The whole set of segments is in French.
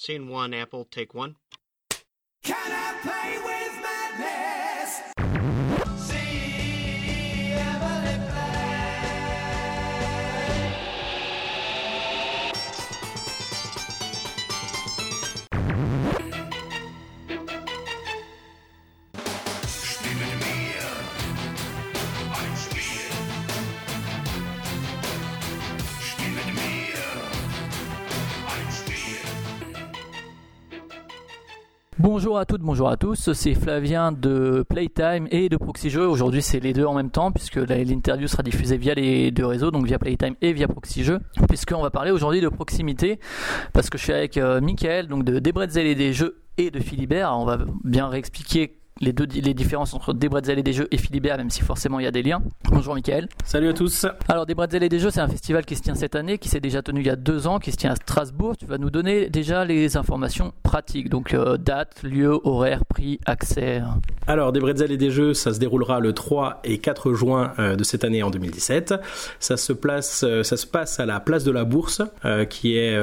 Scene one, Apple, take one. Can I play Bonjour à toutes, bonjour à tous, c'est Flavien de Playtime et de Proxy Jeux. Aujourd'hui, c'est les deux en même temps puisque l'interview sera diffusée via les deux réseaux, donc via Playtime et via Proxy Jeux. Puisqu'on va parler aujourd'hui de proximité parce que je suis avec euh, donc de Debretzel et des jeux et de Philibert. On va bien réexpliquer les deux les différences entre Debretzel et des jeux et Philibert, même si forcément il y a des liens. Bonjour Mickaël. Salut à tous. Alors, des Bretzel et des Jeux, c'est un festival qui se tient cette année, qui s'est déjà tenu il y a deux ans, qui se tient à Strasbourg. Tu vas nous donner déjà les informations pratiques, donc euh, date, lieu, horaire, prix, accès. Alors, des bretzels et des jeux, ça se déroulera le 3 et 4 juin euh, de cette année en 2017. Ça se place, euh, ça se passe à la place de la Bourse, qui est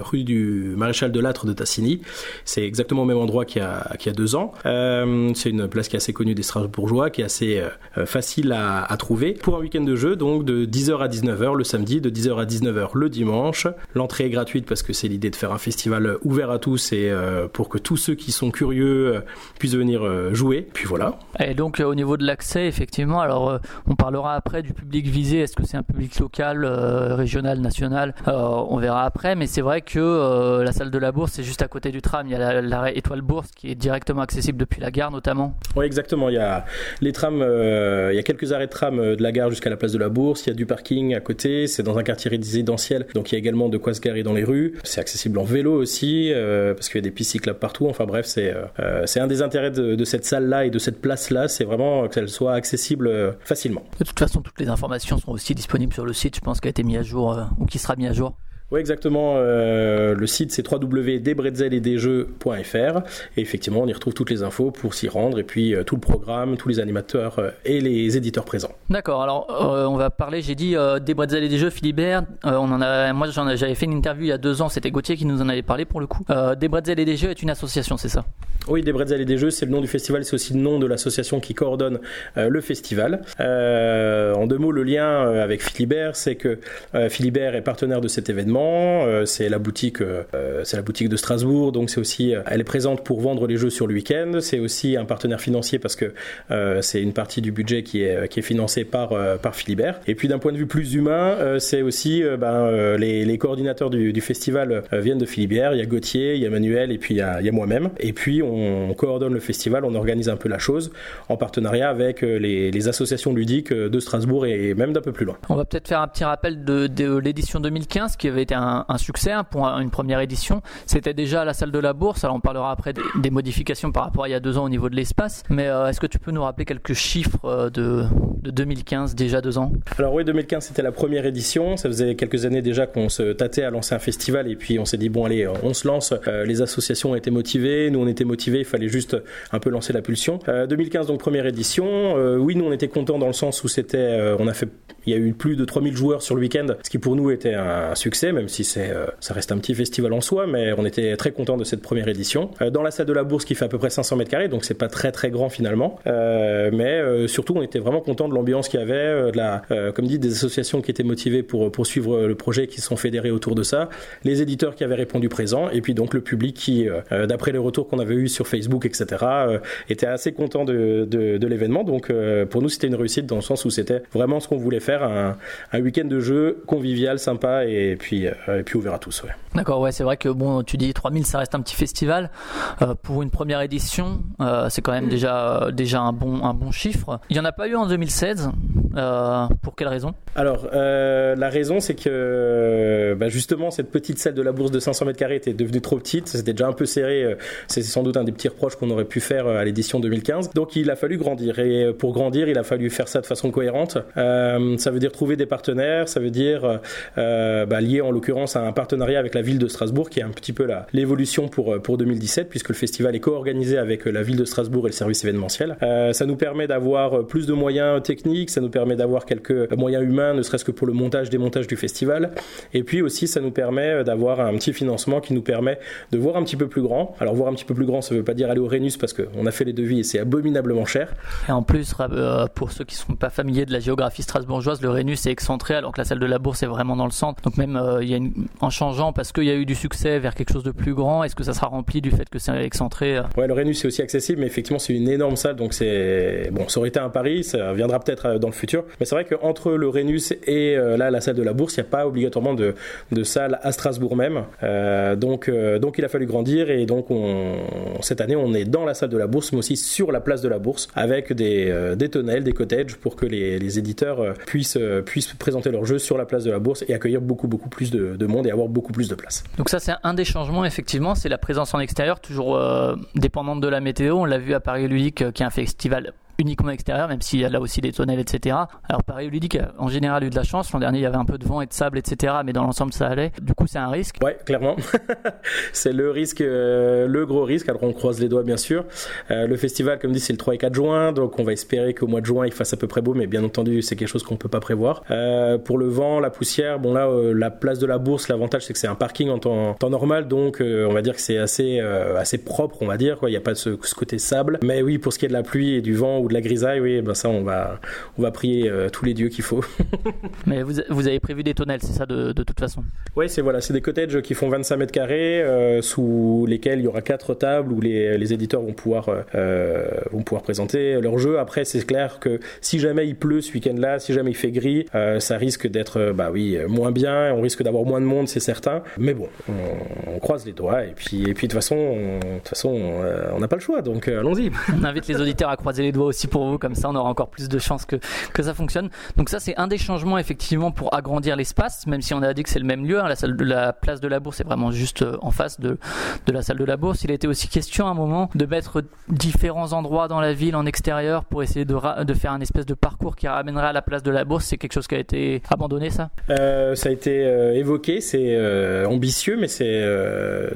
rue du Maréchal de Lattre de Tassigny. C'est exactement au même endroit qu'il y a, qu'il y a deux ans. Euh, c'est une place qui est assez connue des Strasbourgeois, qui est assez euh, facile à, trouver. Pour un week-end de jeu, donc de 10h à 19h le samedi, de 10h à 19h le dimanche. L'entrée est gratuite parce que c'est l'idée de faire un festival ouvert à tous et euh, pour que tous ceux qui sont curieux euh, puissent venir euh, jouer. Puis voilà. Et donc, euh, au niveau de l'accès, effectivement, alors euh, on parlera après du public visé. Est-ce que c'est un public local, euh, régional, national? Euh, On verra après, mais c'est vrai que euh, la salle de la Bourse, c'est juste à côté du tram. Il y a la- l'arrêt Étoile Bourse qui est directement accessible depuis la gare, notamment. Oui, exactement. Il y a les trams, euh, il y a quelques arrêts de tram euh, de la gare jusqu'à la place de la Bourse. Il y a du parking à côté. C'est dans un quartier résidentiel, donc il y a également de quoi se garer dans les rues. C'est accessible en vélo aussi, euh, parce qu'il y a des pistes cyclables partout. Enfin bref, c'est euh, c'est un des intérêts de, de cette salle-là et de cette place-là, c'est vraiment qu'elle soit accessible facilement. De toute façon, toutes les informations sont aussi disponibles sur le site, je pense, qui a été mis à jour ou qui sera mis à jour. Oui, exactement. euh, le site c'est www.desbretzeletdesjeux.fr et effectivement on y retrouve toutes les infos pour s'y rendre et puis euh, tout le programme, tous les animateurs euh, et les éditeurs présents. D'accord, alors on va parler, j'ai dit des et des jeux, Philibert. On en a, moi j'avais fait une interview il y a deux ans, c'était Gauthier qui nous en avait parlé pour le coup. Des et des jeux est une association, c'est ça? Oui, des bretzels et des jeux, c'est le nom du festival, c'est aussi le nom de l'association qui coordonne le festival. En deux mots, le lien avec Philibert, c'est que Philibert est partenaire de cet événement. Euh, c'est la boutique, euh, euh, c'est la boutique de Strasbourg, donc c'est aussi, elle est présente pour vendre les jeux sur le week-end. C'est aussi un partenaire financier parce que c'est une partie du budget qui est qui est financée par par Philibert. Et puis d'un point de vue plus humain, c'est aussi ben, les, les coordinateurs du, du festival viennent de Philibert. Il y a Gauthier, il y a Manuel et puis il y a, moi-même. Et puis on coordonne le festival, on organise un peu la chose en partenariat avec les, associations ludiques de Strasbourg et même d'un peu plus loin. On va peut-être faire un petit rappel de, de l'édition 2015 qui avait été un, succès hein, pour un- une première édition. C'était déjà à la salle de la Bourse, alors on parlera après des, modifications par rapport à il y a deux ans au niveau de l'espace. Mais euh, est-ce que tu peux nous rappeler quelques chiffres euh, de, de 2015, déjà deux ans? Alors oui, 2015 c'était la première édition. Ça faisait quelques années déjà qu'on se tâtait à lancer un festival et puis on s'est dit bon allez, on se lance. Euh, les associations étaient motivées, nous on était motivés. Il fallait juste un peu lancer la pulsion. Euh, 2015 donc première édition. Euh, oui, nous on était contents dans le sens où c'était, euh, on a fait, il y a eu plus de 3000 joueurs sur le week-end, ce qui pour nous était un succès, même si euh, ça reste un petit festival en soi, mais on était très contents de cette première édition. Euh, dans la salle de la Bourse qui fait à peu près 500 mètres carrés, donc c'est pas très très grand finalement. Euh, mais surtout on était vraiment contents de l'ambiance qu'il y avait, comme dit, des associations qui étaient motivées pour poursuivre le projet, qui se sont fédérées autour de ça, les éditeurs qui avaient répondu présent, et puis donc le public qui, d'après les retours qu'on avait eu sur Facebook, etc., était assez content de, l'événement. Donc pour nous c'était une réussite dans le sens où c'était vraiment ce qu'on voulait faire, un, un week-end de jeu convivial, sympa, et puis, euh, et puis ouvert à tous. Ouais. D'accord, ouais, c'est vrai que bon, tu dis 3000, ça reste un petit festival. Euh, pour une première édition, euh, c'est quand même déjà, euh, déjà un, bon, un bon chiffre. Il n'y en a pas eu en 2016. Euh, pour quelle raison? Alors, euh, la raison, c'est que bah, justement, cette petite salle de la bourse de 500 mètres carrés était devenue trop petite. C'était déjà un peu serré. C'est sans doute un des petits reproches qu'on aurait pu faire à l'édition 2015. Donc, il a fallu grandir. Et pour grandir, il a fallu faire ça de façon cohérente. Euh, ça veut dire trouver des partenaires. Ça veut dire euh, bah, lier en l'occurrence un partenariat avec la ville de Strasbourg qui est un petit peu l'évolution pour, euh, pour 2017 puisque le festival est co-organisé avec euh, la ville de Strasbourg et le service événementiel. Euh, ça nous permet d'avoir plus de moyens techniques, ça nous permet d'avoir quelques moyens humains, ne serait-ce que pour le montage, démontage du festival. Et puis aussi, ça nous permet d'avoir un petit financement qui nous permet de voir un petit peu plus grand. Alors voir un petit peu plus grand, ça veut pas dire aller au Rhenus parce qu'on a fait les devis et c'est abominablement cher. Et en plus, pour ceux qui ne sont pas familiers de la géographie strasbourgeoise, le Rhenus est excentré alors que la salle de la Bourse est vraiment dans le centre. Donc même une- en changeant, parce qu'il y a eu du succès vers quelque chose de plus grand, est-ce que ça sera rempli du fait que c'est excentré euh Ouais, le Rhenus est aussi accessible, mais effectivement, c'est une énorme salle, donc c'est bon. Ça aurait été un pari, ça viendra peut-être euh, dans le futur, mais c'est vrai qu'entre le Rhenus et euh, là la salle de la Bourse, il n'y a pas obligatoirement de, de salle à Strasbourg même. Euh, donc euh, donc il a fallu grandir et donc on, cette année on est dans la salle de la Bourse, mais aussi sur la place de la Bourse avec des euh, des tonnelles, des cottages pour que les, les éditeurs euh, puissent euh, puissent présenter leurs jeux sur la place de la Bourse et accueillir beaucoup beaucoup plus de, de monde et avoir beaucoup plus de place. Donc ça c'est un des changements effectivement, c'est la présence en extérieur, toujours euh, dépendante de la météo. On l'a vu à Paris Ludique euh, qui est un festival uniquement extérieur, même s'il y a là aussi des tonnelles, etc. Alors Paris Ludique a en général eu de la chance. L'an dernier il y avait un peu de vent et de sable, etc. Mais dans l'ensemble ça allait. Du coup c'est un risque. Ouais, clairement. c'est le risque, euh, le gros risque. Alors on croise les doigts bien sûr. Euh, le festival, comme dit, c'est le 3 et 4 juin, donc on va espérer qu'au mois de juin il fasse à peu près beau, mais bien entendu c'est quelque chose qu'on peut pas prévoir. Euh, pour le vent, la poussière, bon là la place de la Bourse, l'avantage c'est que c'est un parking en temps, normal, donc on va dire que c'est assez assez propre, on va dire. Il n'y a pas ce, côté sable. Mais oui, pour ce qui est de la pluie et du vent de la grisaille, oui, ben ça on va on va prier euh, tous les dieux qu'il faut. Mais vous, vous avez prévu des tonnelles, c'est ça de, de toute façon? Oui, c'est voilà, c'est des cottages qui font 25 mètres carrés, euh, sous lesquels il y aura quatre tables où les, les éditeurs vont pouvoir euh, vont pouvoir présenter leur jeu. Après, c'est clair que si jamais il pleut ce week-end-là, si jamais il fait gris, ça risque d'être bah oui moins bien. On risque d'avoir moins de monde, c'est certain. Mais bon, on, on croise les doigts et puis et puis de toute façon, on, de toute façon, on n'a pas le choix. Donc allons-y. On invite les auditeurs à croiser les doigts aussi pour vous, comme ça on aura encore plus de chances que, que ça fonctionne. Donc ça c'est un des changements effectivement pour agrandir l'espace, même si on a dit que c'est le même lieu, hein, la salle de la place de la bourse est vraiment juste euh, en face de, de la salle de la bourse. Il a été aussi question à un moment de mettre différents endroits dans la ville en extérieur pour essayer de, de faire un espèce de parcours qui ramènerait à la place de la bourse. C'est quelque chose qui a été abandonné ça? Euh, ça a été euh, évoqué, c'est ambitieux, mais c'est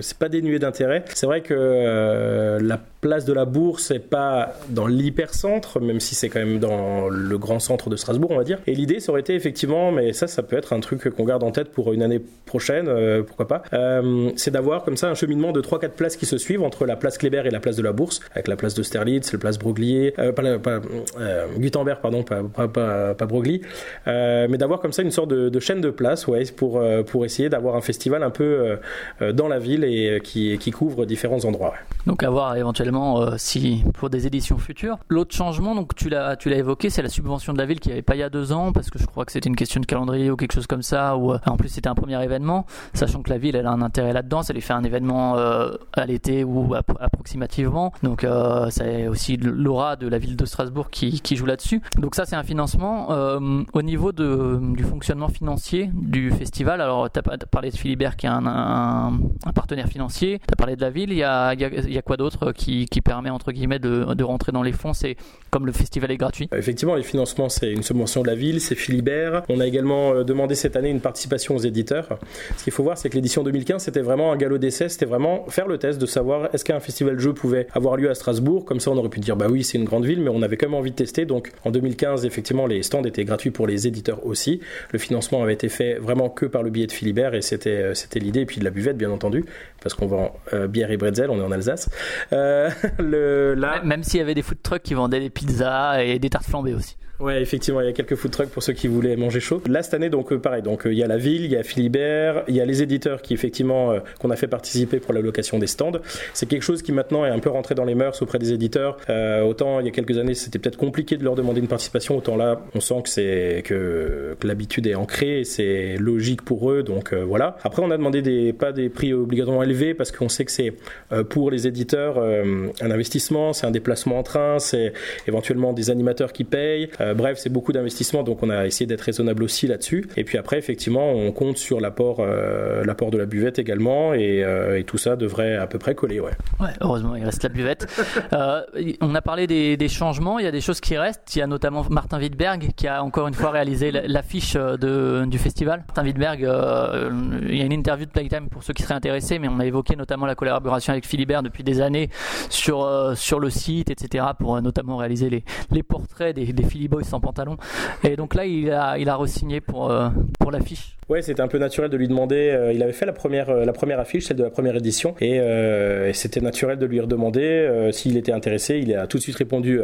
c'est pas dénué d'intérêt. C'est vrai que la place de la Bourse n'est pas dans l'hypercentre, même si c'est quand même dans le grand centre de Strasbourg, on va dire. Et l'idée, ça aurait été effectivement, mais ça, ça peut être un truc qu'on garde en tête pour une année prochaine, euh, pourquoi pas, euh, c'est d'avoir comme ça un cheminement de 3-4 places qui se suivent entre la place Kléber et la place de la Bourse, avec la place d'Austerlitz, la place Broglier, euh, euh, Gutenberg, pardon, pas, Broglie, mais d'avoir comme ça une sorte de, de chaîne de places, ouais, pour, pour essayer d'avoir un festival un peu dans la ville et qui, qui couvre différents endroits. Donc à voir euh, pour des éditions futures. L'autre changement, donc tu l'as tu l'as évoqué, c'est la subvention de la ville qui avait pas il y a deux ans parce que je crois que c'était une question de calendrier ou quelque chose comme ça. Ou euh, en plus c'était un premier événement, sachant que la ville elle a un intérêt là-dedans, ça lui fait un événement euh, à l'été ou appro- approximativement. Donc euh, c'est aussi l'aura de la ville de Strasbourg qui, joue là-dessus. Donc ça c'est un financement au niveau du fonctionnement financier du festival. Alors tu as parlé de Philibert qui est un, partenaire financier, tu as parlé de la ville, il y a quoi d'autre qui, qui permet entre guillemets de, de rentrer dans les fonds C'est comme le festival est gratuit. Euh, Effectivement, les financements, c'est une subvention de la ville, c'est Philibert. On a également euh, demandé cette année une participation aux éditeurs. Ce qu'il faut voir, c'est que l'édition 2015, c'était vraiment un galop d'essai, c'était vraiment faire le test de savoir est-ce qu'un festival de jeu pouvait avoir lieu à Strasbourg. Comme ça, on aurait pu dire, bah oui, c'est une grande ville, mais on avait quand même envie de tester. Donc en 2015, effectivement, les stands étaient gratuits pour les éditeurs aussi. Le financement avait été fait vraiment que par le biais de Philibert et c'était euh, l'idée, et puis de la buvette, bien entendu, parce qu'on vend bière et bretzel, on est en Alsace. Même s'il y avait des food trucks qui vendaient des pizzas et des tartes flambées aussi. Ouais, effectivement, il y a quelques food trucks pour ceux qui voulaient manger chaud. Là, cette année, donc, euh, pareil. Donc, euh, il y a la ville, il y a Philibert, il y a les éditeurs qui, effectivement, euh, qu'on a fait participer pour la location des stands. C'est quelque chose qui, maintenant, est un peu rentré dans les mœurs auprès des éditeurs. Autant, il y a quelques années, c'était peut-être compliqué de leur demander une participation. Autant là, on sent que c'est, que, que l'habitude est ancrée et c'est logique pour eux. Donc, voilà. Après, on a demandé des, pas des prix obligatoirement élevés parce qu'on sait que c'est, pour les éditeurs, un investissement, c'est un déplacement en train, c'est éventuellement des animateurs qui payent. Euh, bref, c'est beaucoup d'investissement, donc on a essayé d'être raisonnable aussi là-dessus. Et puis après, effectivement, on compte sur l'apport, euh, l'apport de la buvette également, et, euh, et tout ça devrait à peu près coller. Ouais. Ouais, heureusement, il reste la buvette. On a parlé des, des changements, il y a des choses qui restent. Il y a notamment Martin Wittberg qui a encore une fois réalisé l'affiche de, du festival. Martin Wittberg, euh, il y a une interview de Playtime pour ceux qui seraient intéressés, mais on a évoqué notamment la collaboration avec Philibert depuis des années sur, euh, sur le site, etc., pour euh, notamment réaliser les, les portraits des, des Philly Sans pantalon. Et donc là, il a, il a re-signé pour, euh, pour l'affiche. Ouais, c'était un peu naturel de lui demander. euh, il avait fait la première, euh, la première affiche, celle de la première édition, et, euh, c'était naturel de lui redemander s'il était intéressé. Il a tout de suite répondu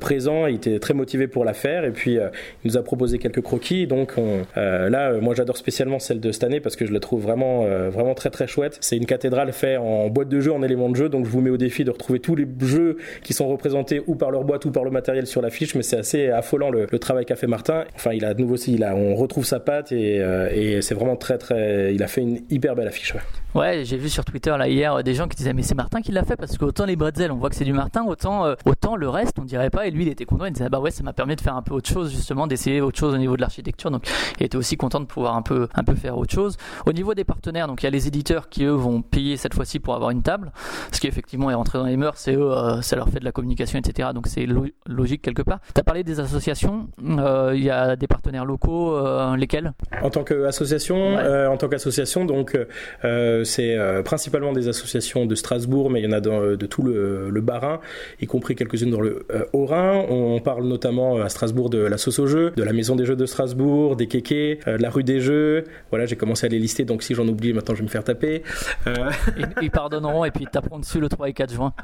présent. Il était très motivé pour la faire, et puis il nous a proposé quelques croquis. Donc on- là, moi j'adore spécialement celle de cette année parce que je la trouve vraiment, vraiment très très chouette. C'est une cathédrale faite en boîte de jeu, en éléments de jeu. Donc je vous mets au défi de retrouver tous les jeux qui sont représentés ou par leur boîte ou par le matériel sur l'affiche. Mais c'est assez le, travail qu'a fait Martin. Enfin, il a de nouveau, on retrouve sa patte et, euh, et c'est vraiment très très. Il a fait une hyper belle affiche. Ouais, j'ai vu sur Twitter là hier euh, des gens qui disaient mais c'est Martin qui l'a fait parce que autant les bretzels on voit que c'est du Martin, autant euh, autant le reste on dirait pas et lui il était content, il disait ah bah ouais ça m'a permis de faire un peu autre chose justement, d'essayer autre chose au niveau de l'architecture donc il était aussi content de pouvoir un peu un peu faire autre chose. Au niveau des partenaires donc il y a les éditeurs qui eux vont payer cette fois-ci pour avoir une table, ce qui effectivement est rentré dans les mœurs, c'est eux euh, ça leur fait de la communication etc donc c'est lo- logique quelque part. T'as parlé des associations, euh, il y a des partenaires locaux, euh, lesquels? En tant qu'association, Ouais. euh, en tant qu'association, donc euh, c'est euh, principalement des associations de Strasbourg, mais il y en a dans, de tout le, le Bas-Rhin, y compris quelques-unes dans le euh, Haut-Rhin. On parle notamment euh, à Strasbourg de la sauce au jeu, de la maison des jeux de Strasbourg, des kékés, euh, de la rue des jeux. Voilà, j'ai commencé à les lister, donc si j'en oublie, maintenant je vais me faire taper. Euh, ils, ils pardonneront et puis ils taperont dessus le 3 et 4 juin.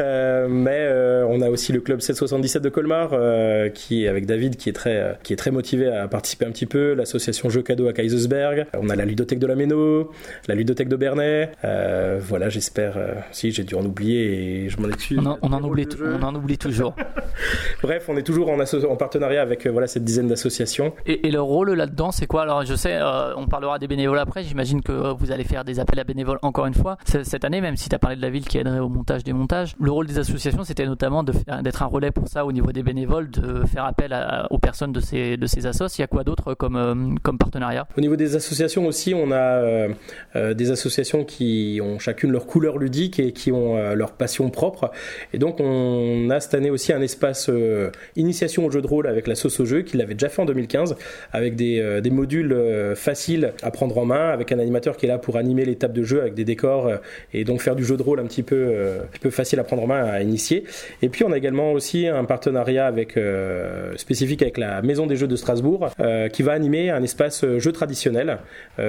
Euh, mais euh, on a aussi le club 777 de Colmar euh, qui est avec David qui est très euh, qui est très motivé à participer un petit peu l'association jeux cadeaux à Kaisersberg on a la ludothèque de la Méno la ludothèque de Bernay euh, voilà j'espère euh, si j'ai dû en oublier et je m'en excuse On en, on en Des oublie, on en toujours. bref on est toujours en, partenariat avec euh, voilà cette dizaine d'associations Et, et le rôle là-dedans, c'est quoi? Alors, je sais, euh, on parlera des bénévoles après. J'imagine que vous allez faire des appels à bénévoles encore une fois cette année, même si tu as parlé de la ville qui aiderait au montage des montages. Le rôle des associations, c'était notamment d'être un relais pour ça au niveau des bénévoles, de faire appel à- aux personnes de ces, de ces assos. Il y a quoi d'autre comme, comme partenariat? Au niveau des associations aussi, on a euh, des associations qui ont chacune leur couleur ludique et qui ont euh, leur passion propre. Et donc on a cette année aussi un espace euh, initiation au jeu de rôle avec la sauce au jeu qu'il avait déjà fait en 2015 avec des, des modules faciles à prendre en main avec un animateur qui est là pour animer les tables de jeu avec des décors et donc faire du jeu de rôle un petit peu, un petit peu facile à prendre en main à initier. Et puis on a également aussi un partenariat avec spécifique avec la Maison des Jeux de Strasbourg qui va animer un espace jeu traditionnel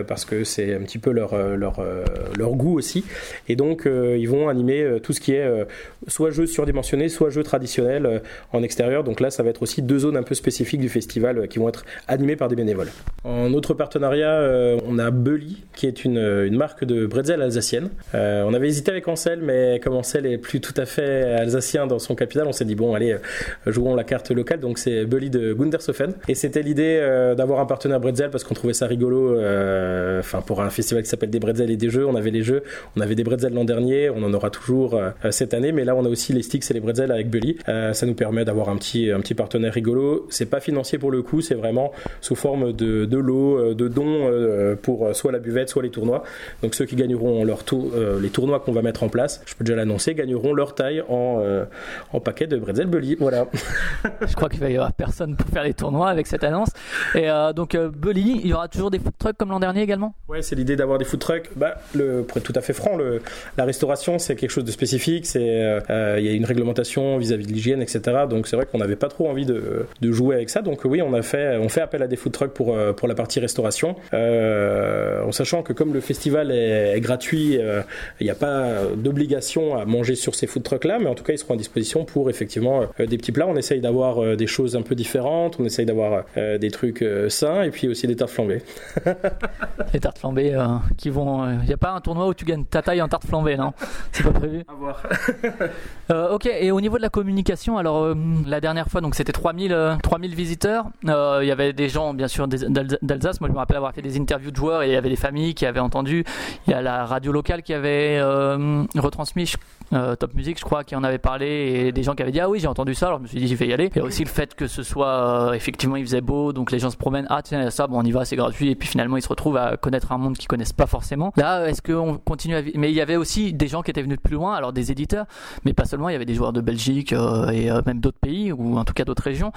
parce que c'est un petit peu leur leur euh, leur goût aussi. Et donc euh, ils vont animer euh, tout ce qui est euh, soit jeu surdimensionné, soit jeu traditionnel euh, en extérieur. Donc là ça va être aussi deux zones un peu spécifiques du festival euh, qui vont être animées par des bénévoles. En autre partenariat, euh, on a Belly qui est une, marque de bretzel alsacienne. Euh, on avait hésité avec Ansel, mais comme Ansel est plus tout à fait alsacien dans son capital, on s'est dit bon allez euh, jouons la carte locale. Donc c'est Belly de Gundershofen. Et c'était l'idée euh, d'avoir un partenaire bretzel parce qu'on trouvait ça rigolo. euh, Enfin pour un festival qui s'appelle des bretzels et des jeux, on avait les jeux, on avait des bretzels l'an dernier, on en aura toujours euh, cette année, mais là on a aussi les sticks et les bretzels avec Belly. Euh, ça nous permet d'avoir un petit un petit partenaire rigolo. C'est pas financier pour le coup, c'est vraiment sous forme de, de lots, euh, de dons pour soit la buvette, soit les tournois. Donc ceux qui gagneront leur tour, les tournois qu'on va mettre en place, je peux déjà l'annoncer, gagneront leur taille en, en paquet de bretzel Belly. Voilà. Je crois qu'il va y avoir personne pour faire les tournois avec cette annonce. Et euh, donc, Bully, il y aura toujours des food trucks comme l'an dernier également? Ouais, c'est l'idée d'avoir des food trucks. Bah, le, pour être tout à fait franc, la restauration, c'est quelque chose de spécifique. Euh, il y a une réglementation vis-à-vis de l'hygiène, etc. Donc c'est vrai qu'on n'avait pas trop envie de, jouer avec ça. Donc oui, on fait, appel à des food trucks pour euh, la partie restauration, euh, en sachant que comme le festival est, gratuit, il n'y a pas d'obligation à manger sur ces food trucks là, mais en tout cas ils seront à disposition pour effectivement des petits plats. On essaye d'avoir des choses un peu différentes, on essaye d'avoir des trucs sains et puis aussi des tartes flambées. Les tartes flambées qu'ils vont. Il n'y a pas un tournoi où tu gagnes ta taille en tarte flambée, non? C'est pas prévu? À voir. Euh, ok, et au niveau de la communication, alors euh, la dernière fois, donc c'était 3000, euh, 3000 visiteurs. Euh, Il y avait des gens, bien sûr, d'Alsace. Moi, je me rappelle avoir fait des interviews de joueurs et il y avait des familles qui avaient entendu. Il y a la radio locale qui avait euh, retransmis, euh, Top Music, je crois, qui en avait parlé et des gens qui avaient dit Ah oui, j'ai entendu ça, alors je me suis dit, j'y vais y aller. Il y a aussi le fait que ce soit, euh, effectivement, il faisait beau, donc les gens se promènent Ah tiens, il y a ça, bon, on y va, c'est gratuit. Et puis finalement, ils se retrouvent à connaître un monde qu'ils connaissent pas forcément. Là, est-ce qu'on continue à. vi- Mais il y avait aussi des gens qui étaient venus de plus loin, alors des éditeurs mais pas seulement, il y avait des joueurs de Belgique euh, et euh, même d'autres pays, ou en tout cas d'autres régions.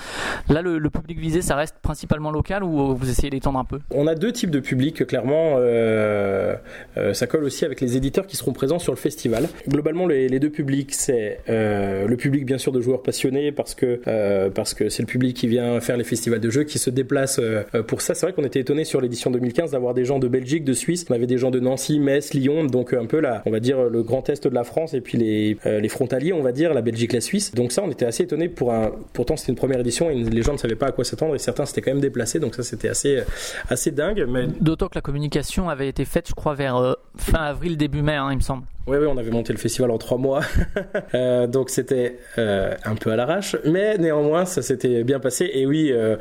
Là, le, le public visé, ça reste principalement local ou vous essayez d'étendre un peu? On a deux types de publics, clairement. euh, euh, ça colle aussi avec les éditeurs qui seront présents sur le festival. Globalement, les, les deux publics, c'est euh, le public, bien sûr, de joueurs passionnés, parce que euh, parce que c'est le public qui vient faire les festivals de jeux, qui se déplace pour ça. C'est vrai qu'on était étonné sur l'édition 2015 d'avoir des gens de Belgique, de Suisse. On avait des gens de Nancy, Metz, Lyon, donc un peu là, on va dire le grand est de la France et puis les, euh, les frontaliers, on va dire, la Belgique, la Suisse. Donc ça, on était assez étonné pour un. Pourtant, c'était une première édition et les gens ne savaient pas à quoi s'attendre et certains s'étaient quand même déplacés. Donc ça, c'était assez assez dingue. Mais D'autant que la communication avait été faite, je crois, vers euh, fin avril, début mai, hein, il me semble. Oui, oui, on avait monté le festival en trois mois, Euh, donc c'était euh, un peu à l'arrache, mais néanmoins ça s'était bien passé. Et oui, euh,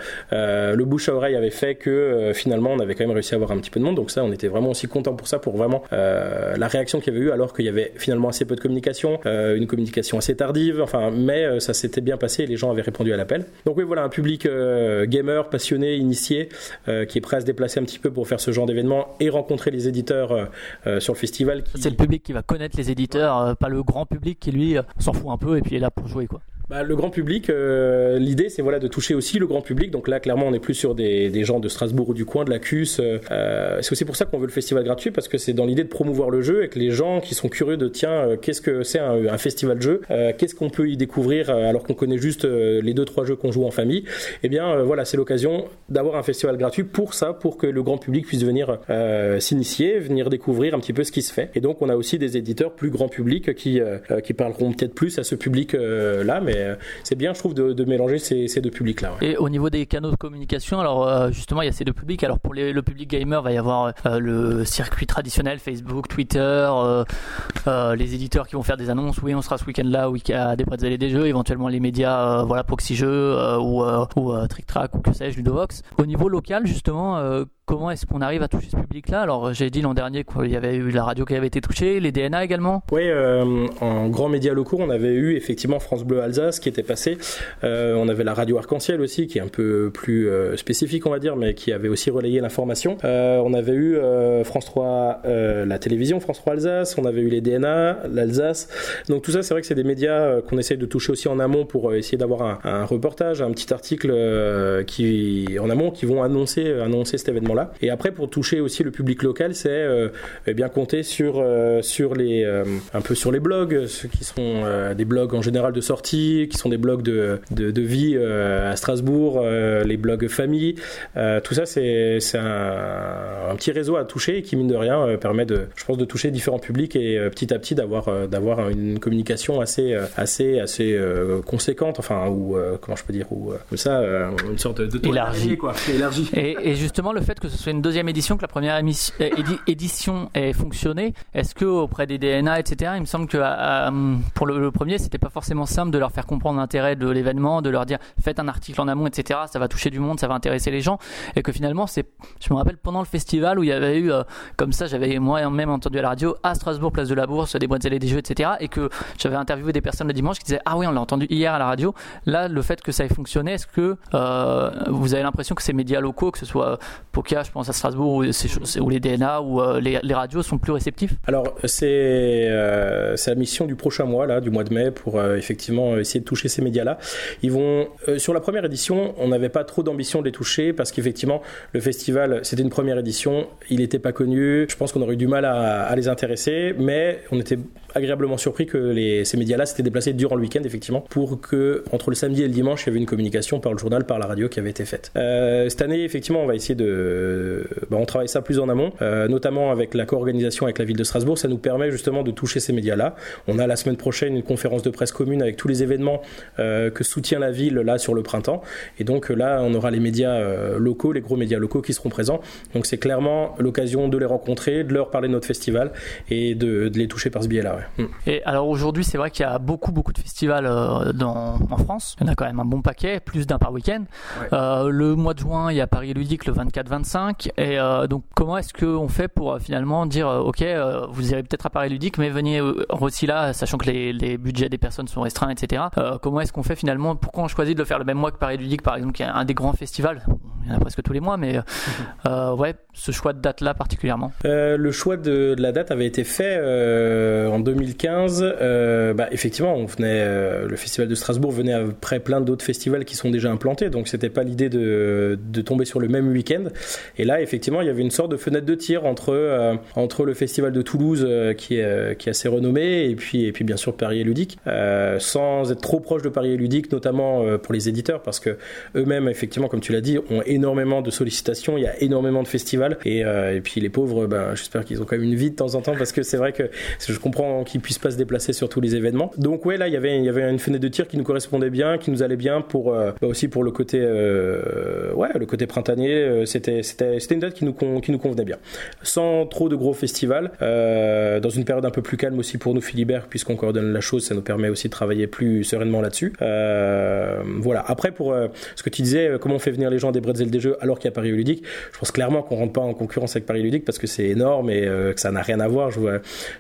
le bouche à oreille avait fait que finalement on avait quand même réussi à avoir un petit peu de monde, donc ça on était vraiment aussi content pour ça, pour vraiment la réaction qu'il y avait eu, alors qu'il y avait finalement assez peu de communication, une communication assez tardive, enfin, mais ça s'était bien passé et les gens avaient répondu à l'appel. Donc oui, voilà un public gamer, passionné, initié, qui est prêt à se déplacer un petit peu pour faire ce genre d'événement et rencontrer les éditeurs sur le festival. C'est le public qui va connaître les éditeurs, euh, pas le grand public qui lui euh, s'en fout un peu et puis est là pour jouer quoi. Bah, le grand public, euh, l'idée c'est voilà de toucher aussi le grand public. Donc là, clairement, on n'est plus sur des, des gens de Strasbourg ou du coin, de la CUS. Euh, c'est aussi pour ça qu'on veut le festival gratuit parce que c'est dans l'idée de promouvoir le jeu et que les gens qui sont curieux de tiens, euh, qu'est-ce que c'est un, un festival de jeu Euh, Qu'est-ce qu'on peut y découvrir euh, alors qu'on connaît juste euh, les deux trois jeux qu'on joue en famille Eh bien, euh, voilà, c'est l'occasion d'avoir un festival gratuit pour ça, pour que le grand public puisse venir euh, s'initier, venir découvrir un petit peu ce qui se fait. Et donc, on a aussi des éditeurs plus grand public qui euh, qui parleront peut-être plus à ce public euh, là, mais euh, c'est bien, je trouve, de, de mélanger ces, ces deux publics-là. ouais. Et au niveau des canaux de communication, alors euh, justement, il y a ces deux publics. Alors pour les- le public gamer, va y avoir euh, le circuit traditionnel, Facebook, Twitter, euh, euh, les éditeurs qui vont faire des annonces. Oui, on sera ce week-end-là, oui, à des et des jeux, éventuellement les médias, euh, voilà, Proxy Jeux euh, ou, euh, ou euh, Trick Track ou que sais-je, Ludovox. Au niveau local, justement. euh, Comment est-ce qu'on arrive à toucher ce public-là? Alors, j'ai dit l'an dernier qu'il y avait eu la radio qui avait été touchée, les DNA également. Oui, euh, en grands médias locaux, on avait eu effectivement France Bleu Alsace qui était passé. Euh, on avait la radio Arc-en-Ciel aussi, qui est un peu plus euh, spécifique, on va dire, mais qui avait aussi relayé l'information. Euh, on avait eu France 3, euh, la télévision France 3 Alsace. On avait eu les DNA, l'Alsace. Donc tout ça, c'est vrai que c'est des médias qu'on essaye de toucher aussi en amont pour essayer d'avoir un, reportage, un petit article qui en amont qui vont annoncer annoncer cet événement-là. Et après, pour toucher aussi le public local, c'est eh bien compter sur sur les un peu sur les blogs, ceux qui sont des blogs en général de sortie, qui sont des blogs de de, de vie euh, à Strasbourg, euh, les blogs famille. Euh, tout ça, c'est un, un petit réseau à toucher qui mine de rien permet de, je pense, de toucher différents publics et petit à petit d'avoir d'avoir une communication assez assez assez conséquente, enfin ou comment je peux dire ou comme ça, une sorte de Élargie. quoi, élargie. Et, et justement, le fait que ce soit une deuxième édition, que la première émission- édi- édition ait fonctionné, est-ce que auprès des DNA, etc., il me semble que à- à, pour le, le premier, c'était pas forcément simple de leur faire comprendre l'intérêt de l'événement, de leur dire faites un article en amont, etc., ça va toucher du monde, ça va intéresser les gens, et que finalement, c'est, je me rappelle pendant le festival où il y avait eu, euh, comme ça, j'avais moi-même entendu à la radio, à Strasbourg, place de la Bourse, des boîtes et des jeux, etc., et que j'avais interviewé des personnes le dimanche qui disaient ah oui, on l'a entendu hier à la radio. Là, le fait que ça ait fonctionné, est-ce que euh, vous avez l'impression que ces médias locaux, que ce soit Poca, je pense à Strasbourg, ou, les DNA, ou euh, les, radios sont plus réceptifs? Alors c'est la mission du prochain mois là, du mois de mai, pour effectivement essayer de toucher ces médias-là. Ils vont euh, sur la première édition, on n'avait pas trop d'ambition de les toucher parce qu'effectivement le festival c'était une première édition, il n'était pas connu. Je pense qu'on aurait eu du mal à, les intéresser, mais on était agréablement surpris que ces médias-là s'étaient déplacés durant le week-end effectivement pour que entre le samedi et le dimanche il y avait une communication par le journal, par la radio qui avait été faite. Euh, cette année effectivement on va essayer de, bah, on travaille ça plus en amont, euh, notamment avec la co-organisation avec la ville de Strasbourg. Ça nous permet justement de toucher ces médias-là. On a la semaine prochaine une conférence de presse commune avec tous les événements événements euh, que soutient la ville là sur le printemps. Et donc euh, là, on aura les médias euh, locaux, les gros médias locaux qui seront présents. Donc c'est clairement l'occasion de les rencontrer, de leur parler de notre festival et de, de les toucher par ce biais-là. ouais. Mm. Et alors aujourd'hui, c'est vrai qu'il y a beaucoup, beaucoup de festivals dans, en France. Il y en a quand même un bon paquet, plus d'un par week-end. Ouais. Euh, le mois de juin, il y a Paris Ludique le 24-25. Et euh, donc, comment est-ce qu'on fait pour finalement dire, ok, vous irez peut-être à Paris Ludique, mais venez aussi là, sachant que les, les budgets des personnes sont restreints, etc. Euh, comment est-ce qu'on fait finalement? Pourquoi on choisit de le faire le même mois que Paris Ludique, par exemple, qui est un des grands festivals Il y en a presque tous les mois, mais euh, ouais, ce choix de date-là particulièrement. Euh, le choix de, de la date avait été fait euh, en 2015. Euh, bah, effectivement, on venait, euh, le festival de Strasbourg venait après plein d'autres festivals qui sont déjà implantés, donc c'était pas l'idée de, de tomber sur le même week-end. Et là, effectivement, il y avait une sorte de fenêtre de tir entre euh, entre le festival de Toulouse euh, qui est euh, qui est assez renommé et puis et puis bien sûr Paris et Ludique, euh, sans être trop proche de Paris et Ludique, notamment euh, pour les éditeurs, parce que eux-mêmes, effectivement, comme tu l'as dit, ont énormément de sollicitations. Il y a énormément de festivals et, euh, et puis les pauvres, ben, j'espère qu'ils ont quand même une vie de temps en temps parce que c'est vrai que je comprends qu'ils puissent pas se déplacer sur tous les événements. Donc ouais, là il y avait y avait une fenêtre de tir qui nous correspondait bien, qui nous allait bien pour euh, bah, aussi pour le côté ouais le côté printanier. c'était c'était une date qui nous qui nous convenait bien, sans trop de gros festivals, dans une période un peu plus calme aussi pour nous Philibert puisqu'on coordonne la chose, ça nous permet aussi de travailler plus sereinement là-dessus. Euh, voilà. Après pour euh, ce que tu disais, euh, comment on fait venir les gens des bretzels des jeux alors qu'il y a Paris Ludique, je pense clairement qu'on rentre pas en concurrence avec Paris Ludique parce que c'est énorme et que ça n'a rien à voir. Je,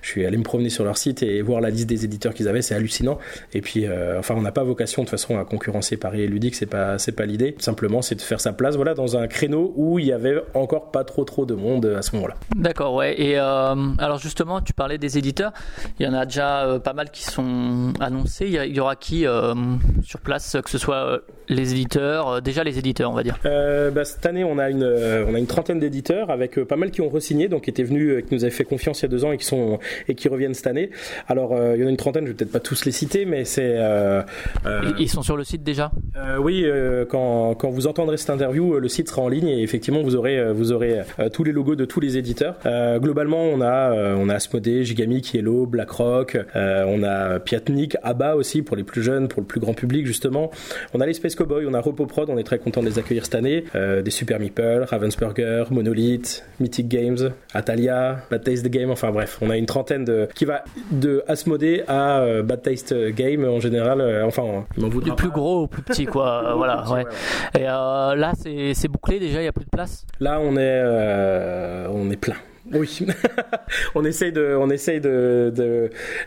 je suis allé me promener sur leur site et voir la liste des éditeurs qu'ils avaient, c'est hallucinant. Et puis, enfin, on n'a pas vocation de toute façon à concurrencer Paris Ludique, c'est pas, c'est pas l'idée. Simplement, c'est de faire sa place, voilà, dans un créneau où il y avait encore pas trop trop de monde à ce moment-là. D'accord, ouais. Et alors justement, tu parlais des éditeurs. Il y en a déjà pas mal qui sont annoncés. Il y aura qui euh, sur place, que ce soit euh, les éditeurs, euh, déjà les éditeurs, on va dire. Bah, cette année, on a une, on a une trentaine d'éditeurs avec pas mal qui ont re-signé, donc qui étaient venus, qui nous avaient fait confiance il y a deux ans et qui sont et qui reviennent cette année. Alors, il y en a une trentaine, je vais peut-être pas tous les citer, mais c'est Ils- sont sur le site déjà? Oui, quand, quand vous entendrez cette interview, le site sera en ligne et effectivement vous aurez vous aurez tous les logos de tous les éditeurs. Euh, globalement, on a euh, on a Asmodee, Gigami, Kielo, BlackRock, euh, on a Piatnik, Abba aussi pour les plus jeunes, pour le plus grand public justement. On a les Space Cowboys, on a Repoprod, on est très content de les accueillir cette année. Euh, des Super Meeple, Ravensburger, Monolith, Mythic Games, Atalia, Bad Taste Game. Enfin bref, on a une trentaine de qui va de Asmodee à euh, Bad Taste Game en général. euh, enfin, voudra Du plus pas. gros au plus petit, quoi. euh, voilà, ouais. Et euh, là, c'est c'est bouclé déjà, il n'y a plus de place? Là, on est, euh, on est plein. Oui, on essaye de, on essaye de,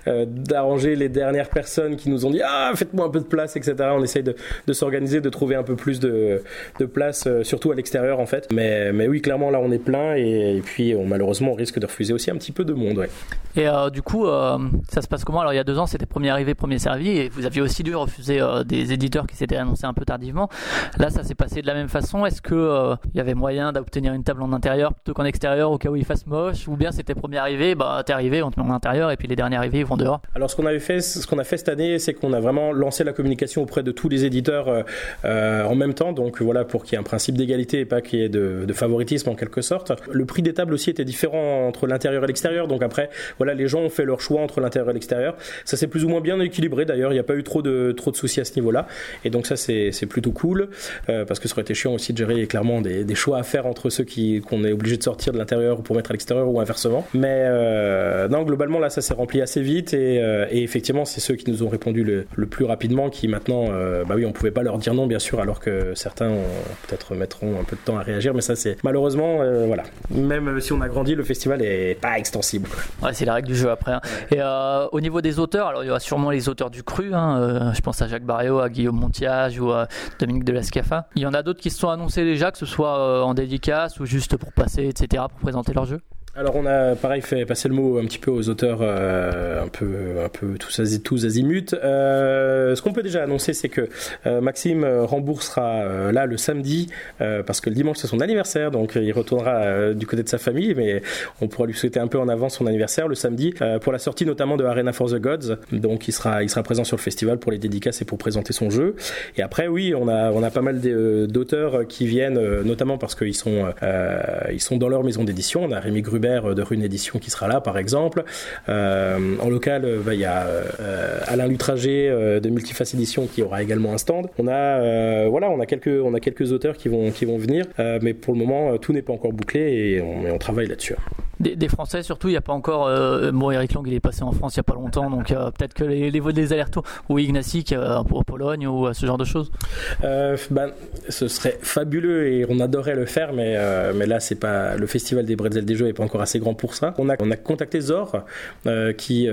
euh, d'arranger les dernières personnes qui nous ont dit ah faites-moi un peu de place, etc. On essaye de, de s'organiser, de trouver un peu plus de, de place, euh, surtout à l'extérieur en fait. Mais, mais oui, clairement là on est plein et, puis on, malheureusement on risque de refuser aussi un petit peu de monde. Et euh, du coup, euh, ça se passe comment? Alors, il y a deux ans, c'était premier arrivé, premier servi, et vous aviez aussi dû refuser euh, des éditeurs qui s'étaient annoncés un peu tardivement. Là, ça s'est passé de la même façon. Est-ce que euh, il y avait moyen d'obtenir une table en intérieur plutôt qu'en extérieur au cas où il fasse moche, ou bien c'était premier arrivé, bah t'es arrivé, on te met en intérieur, et puis les derniers arrivés ils vont dehors. Alors ce qu'on avait fait, ce qu'on a fait cette année, c'est qu'on a vraiment lancé la communication auprès de tous les éditeurs euh, euh, en même temps. Donc voilà, pour qu'il y ait un principe d'égalité et pas qu'il y ait de, favoritisme en quelque sorte. Le prix des tables aussi était différent entre l'intérieur et l'extérieur. Donc après, voilà, les gens ont fait leur choix entre l'intérieur et l'extérieur. Ça s'est plus ou moins bien équilibré. D'ailleurs, il n'y a pas eu trop de trop de soucis à ce niveau-là. Et donc ça, c'est plutôt cool euh, parce que ça aurait été chiant aussi de gérer clairement des, choix à faire entre ceux qu'on est obligé de sortir de l'intérieur pour mettre à l'extérieur ou inversement. Mais euh, non, globalement là, ça s'est rempli assez vite et, euh, et effectivement, c'est ceux qui nous ont répondu le, le plus rapidement qui maintenant, euh, bah oui, on pouvait pas leur dire non, bien sûr, alors que certains peut-être mettront un peu de temps à réagir. Mais ça, c'est malheureusement, euh, voilà. Même si on a grandi, le festival est pas extensible. Ouais, c'est la règle du jeu après. hein. Et au niveau des auteurs, alors il y aura sûrement les auteurs du cru. hein, je pense à Jacques Barrio, à Guillaume Montiage ou à Dominique de Lascafa. Il y en a d'autres qui se sont annoncés déjà, que ce soit en dédicace ou juste pour passer, etc., pour présenter leur jeu? Alors on a pareil fait passer le mot un petit peu aux auteurs euh, un peu un peu tous, tous azimuts. Euh, ce qu'on peut déjà annoncer c'est que euh, Maxime euh, remboursera euh, là le samedi euh, parce que le dimanche c'est son anniversaire donc il retournera du côté de sa famille mais on pourra lui souhaiter un peu en avance son anniversaire le samedi pour la sortie notamment de Arena for the Gods. Donc il sera il sera présent sur le festival pour les dédicaces et pour présenter son jeu. Et après oui on a on a pas mal d'auteurs qui viennent notamment parce qu'ils sont ils sont dans leur maison d'édition. On a Rémi Rubert de Rune Édition qui sera là, par exemple. Euh, en local, euh, bah, il y a euh, Alain Lutrager euh, de Multiface Édition qui aura également un stand. On a, euh, voilà, on a quelques, auteurs qui vont, qui vont venir, euh, mais pour le moment, euh, tout n'est pas encore bouclé et on, et on travaille là-dessus. Des, Français surtout, il n'y a pas encore. Euh, bon, Eric Lang, il est passé en France il n'y a pas longtemps, donc euh, peut-être que les, les, allers-retours, ou Ignacy qui est euh, Pologne, ou euh, ce genre de choses. Ben, ce serait fabuleux et on adorait le faire, mais, mais là, c'est pas le festival des bretzels des jeux est pas encore assez grand pour ça. On a, on a contacté Zor, qui,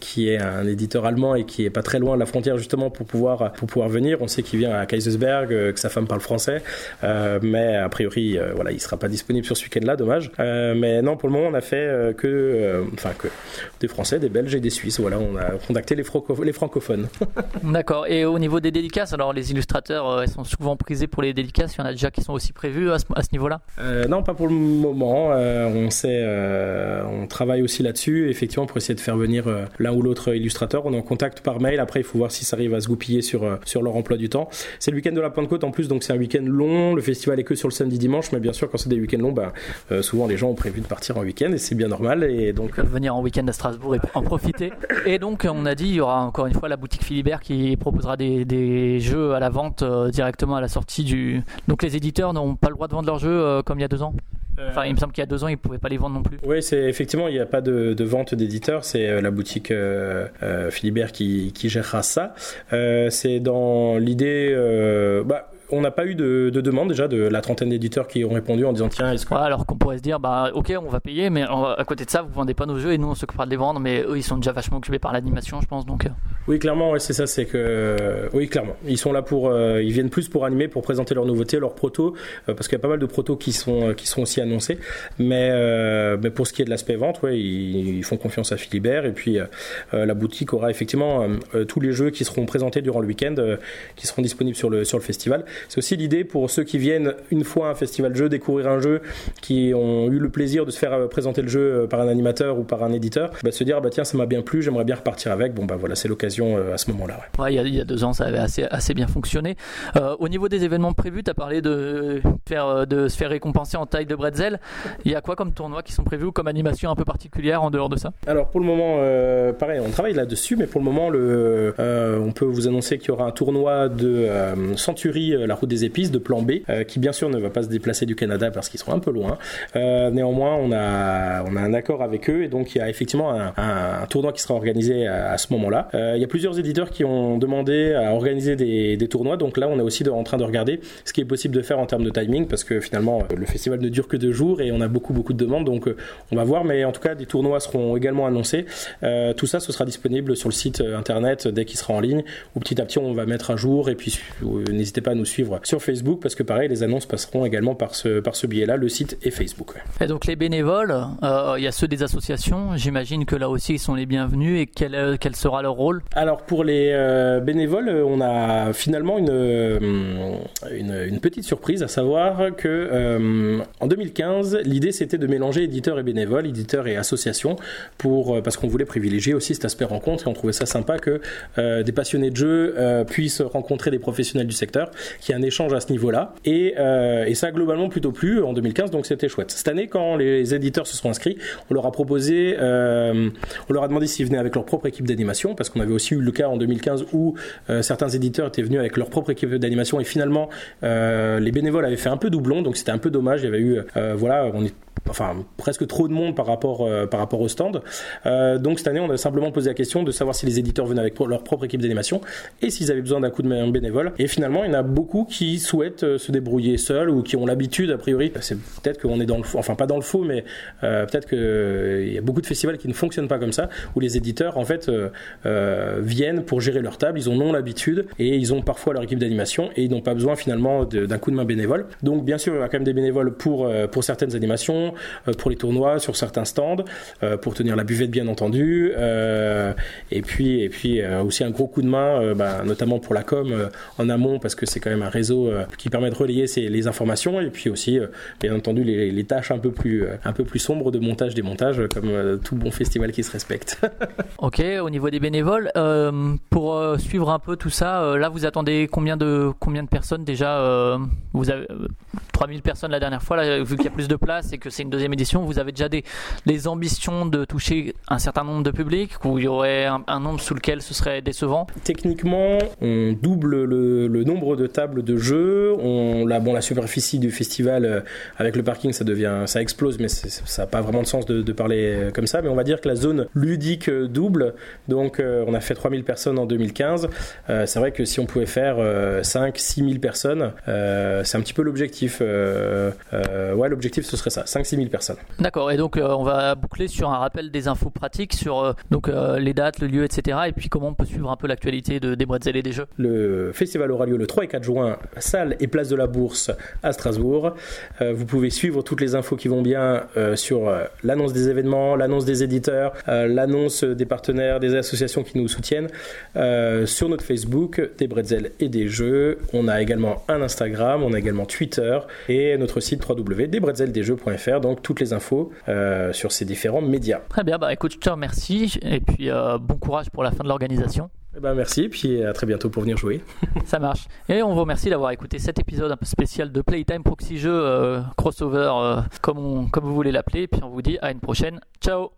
qui est un éditeur allemand et qui est pas très loin de la frontière justement pour pouvoir, pour pouvoir venir. On sait qu'il vient à Kaisersberg, que sa femme parle français, mais a priori, voilà, il sera pas disponible sur ce week-end-là, dommage. Mais non, pour le moment, on a fait euh, que, euh, enfin que des Français, des Belges et des Suisses. Voilà, on a contacté les, franco- les francophones. D'accord. Et au niveau des dédicaces, alors les illustrateurs, euh, ils sont souvent prisés pour les dédicaces. Il y en a déjà qui sont aussi prévus à ce, niveau-là? Non, pas pour le moment. On sait, on travaille aussi là-dessus, effectivement, pour essayer de faire venir l'un ou l'autre illustrateur. On est en contact par mail. Après, il faut voir si ça arrive à se goupiller sur sur leur emploi du temps. C'est le week-end de la Pentecôte en plus, donc c'est un week-end long. Le festival est que sur le samedi dimanche, mais bien sûr, quand c'est des week-ends longs, euh, souvent les gens ont prévu de partir en week-end et c'est bien normal. Et donc, Ils peuvent venir en week-end à Strasbourg et en profiter. Et donc, on a dit, il y aura encore une fois la boutique Philibert qui proposera des, des jeux à la vente euh, directement à la sortie du. Donc, les éditeurs n'ont pas le droit de vendre leurs jeux euh, comme il y a deux ans. Enfin, il me semble qu'il y a deux ans, ils ne pouvaient pas les vendre non plus. Oui, c'est effectivement, il n'y a pas de, de vente d'éditeur, c'est euh, la boutique euh, euh, Philibert qui, qui gérera ça. Euh, c'est dans l'idée, euh, bah, on n'a pas eu de, de demande déjà de la trentaine d'éditeurs qui ont répondu en disant tiens, est-ce que Ouais, alors qu'on pourrait se dire, bah ok, on va payer, mais va- à côté de ça, vous vendez pas nos jeux et nous on s'occupera de les vendre, mais eux ils sont déjà vachement occupés par l'animation, je pense. Donc, euh. Oui, clairement, ouais, c'est ça, c'est que euh, oui, clairement, ils sont là pour, euh, ils viennent plus pour animer, pour présenter leurs nouveautés, leurs protos, euh, parce qu'il y a pas mal de protos qui sont qui sont aussi annoncés. Mais mais pour ce qui est de l'aspect vente, ouais, ils, ils font confiance à Philibert et puis la boutique aura effectivement tous les jeux qui seront présentés durant le week-end, qui seront disponibles sur le sur le festival. C'est aussi l'idée pour ceux qui viennent une fois à un festival de jeu découvrir un jeu, qui ont eu le plaisir de se faire euh, présenter le jeu euh, par un animateur ou par un éditeur, bah, se dire bah tiens ça m'a bien plu, j'aimerais bien repartir avec. Bon bah voilà, c'est l'occasion euh, à ce moment-là. ouais. Ouais, il y, a, il y a deux ans, ça avait assez, assez bien fonctionné. Euh, au niveau des événements prévus, tu as parlé de, faire, de se faire récompenser en taille de bretzel. Il y a quoi comme tournois qui sont prévus ou comme animation un peu particulière en dehors de ça? Alors pour le moment, euh, pareil, on travaille là-dessus, mais pour le moment, le, euh, on peut vous annoncer qu'il y aura un tournoi de Century, la route des épices, de plan B, euh, qui bien sûr ne va pas se déplacer du Canada parce qu'ils seront un peu loin. Euh, néanmoins, on a, on a un accord avec eux et donc il y a effectivement un, tournoi qui sera organisé à, ce moment-là. Euh, il y a plusieurs éditeurs qui ont demandé à organiser des, tournois, donc là on est aussi en train de regarder ce qui est possible de faire en termes de timing parce que finalement le festival ne dure que deux jours et on a beaucoup beaucoup de demandes, donc on va voir, mais en tout cas des tournois seront également annoncés. Tout ça, ce sera disponible sur le site internet dès qu'il sera en ligne, ou petit à petit on va mettre à jour et puis n'hésitez pas à nous suivre sur Facebook parce que pareil les annonces passeront également par ce, par ce biais-là, le site et Facebook. Et donc les bénévoles, euh, il y a ceux des associations. J'imagine que là aussi ils sont les bienvenus et quel, euh, quel sera leur rôle? Alors pour les euh, bénévoles, euh, on a finalement une, euh, une, une petite surprise, à savoir que euh, en 2015, l'idée c'était de mélanger éditeurs et bénévoles, éditeurs et associations, pour euh, parce qu'on voulait privilégier aussi cet aspect rencontre et on trouvait ça sympa que euh, des passionnés de jeux euh, puissent rencontrer des professionnels du secteur, qu'il y un échange à ce niveau-là. Et, euh, ça globalement plutôt plu en 2015, donc c'était chouette. Cette année, quand les éditeurs se sont inscrits, on leur a proposé, euh, on leur a demandé s'ils venaient avec leur propre équipe d'animation, parce qu'on avait aussi eu le cas en 2015 où euh, certains éditeurs étaient venus avec leur propre équipe d'animation et finalement les bénévoles avaient fait un peu doublon, donc c'était un peu dommage. Il y avait eu, voilà, on enfin presque trop de monde par rapport euh, par rapport au stand. Euh, donc cette année, on a simplement posé la question de savoir si les éditeurs venaient avec leur propre équipe d'animation et s'ils avaient besoin d'un coup de main bénévole. Et finalement, il y en a beaucoup qui souhaitent euh, se débrouiller seuls ou qui ont l'habitude, a priori. C'est peut-être qu'on est dans le faux, enfin pas dans le faux, mais peut-être qu'il y a beaucoup de festivals qui ne fonctionnent pas comme ça, où les éditeurs en fait viennent pour gérer leur table, ils en ont l'habitude et ils ont parfois leur équipe d'animation et ils n'ont pas besoin finalement d'un coup de main bénévole. Donc bien sûr, il y aura quand même des bénévoles pour pour certaines animations, euh, pour les tournois, sur certains stands, euh, pour tenir la buvette bien entendu, euh, et puis et puis aussi un gros coup de main, bah, notamment pour la com en amont parce que c'est quand même un réseau qui permet de relayer les informations et puis aussi bien entendu les, tâches un peu plus un peu plus sombres de montage démontage comme tout bon festival qui se respecte. Ok, au niveau des bénévoles, pour suivre un peu tout ça, là vous attendez combien de combien de personnes déjà Vous avez euh, 3000 personnes la dernière fois, vu qu'il y a plus de place et que c'est une deuxième édition. Vous avez déjà des, ambitions de toucher un certain nombre de publics ou il y aurait un, nombre sous lequel ce serait décevant? Techniquement, on double le, nombre de tables de jeu. On, la, bon, la superficie du festival euh, avec le parking, ça devient, ça explose, mais ça n'a pas vraiment de sens de, parler euh, comme ça. Mais on va dire que la zone ludique euh, double. Donc, on a fait 3000 personnes en 2015. Euh, c'est vrai que si on pouvait faire 5, 6000 personnes, c'est un petit peu l'objectif. Ouais, l'objectif ce serait ça, 5, 6000 personnes. D'accord, et donc euh, on va boucler sur un rappel des infos pratiques sur euh, donc, euh, les dates, le lieu, etc. Et puis comment on peut suivre un peu l'actualité de, des Bretzel et des jeux. Le festival aura lieu le 3 et 4 juin, salle et place de la Bourse à Strasbourg. Vous pouvez suivre toutes les infos qui vont bien sur l'annonce des événements, l'annonce des éditeurs, l'annonce des partenaires, des associations qui nous soutiennent sur notre Facebook des Bretzel et des jeux. On a également un Instagram, on a également Twitter et notre site www.desbretzeldesjeux.fr. Donc toutes les infos euh, sur ces différents médias. Très bien, bah écoute, je te remercie et puis euh, bon courage pour la fin de l'organisation. Eh ben, merci, puis à très bientôt pour venir jouer. Ça marche. Et on vous remercie d'avoir écouté cet épisode un peu spécial de Playtime Proxy Jeux euh, crossover, comme, on- comme vous voulez l'appeler. Et puis on vous dit à une prochaine. Ciao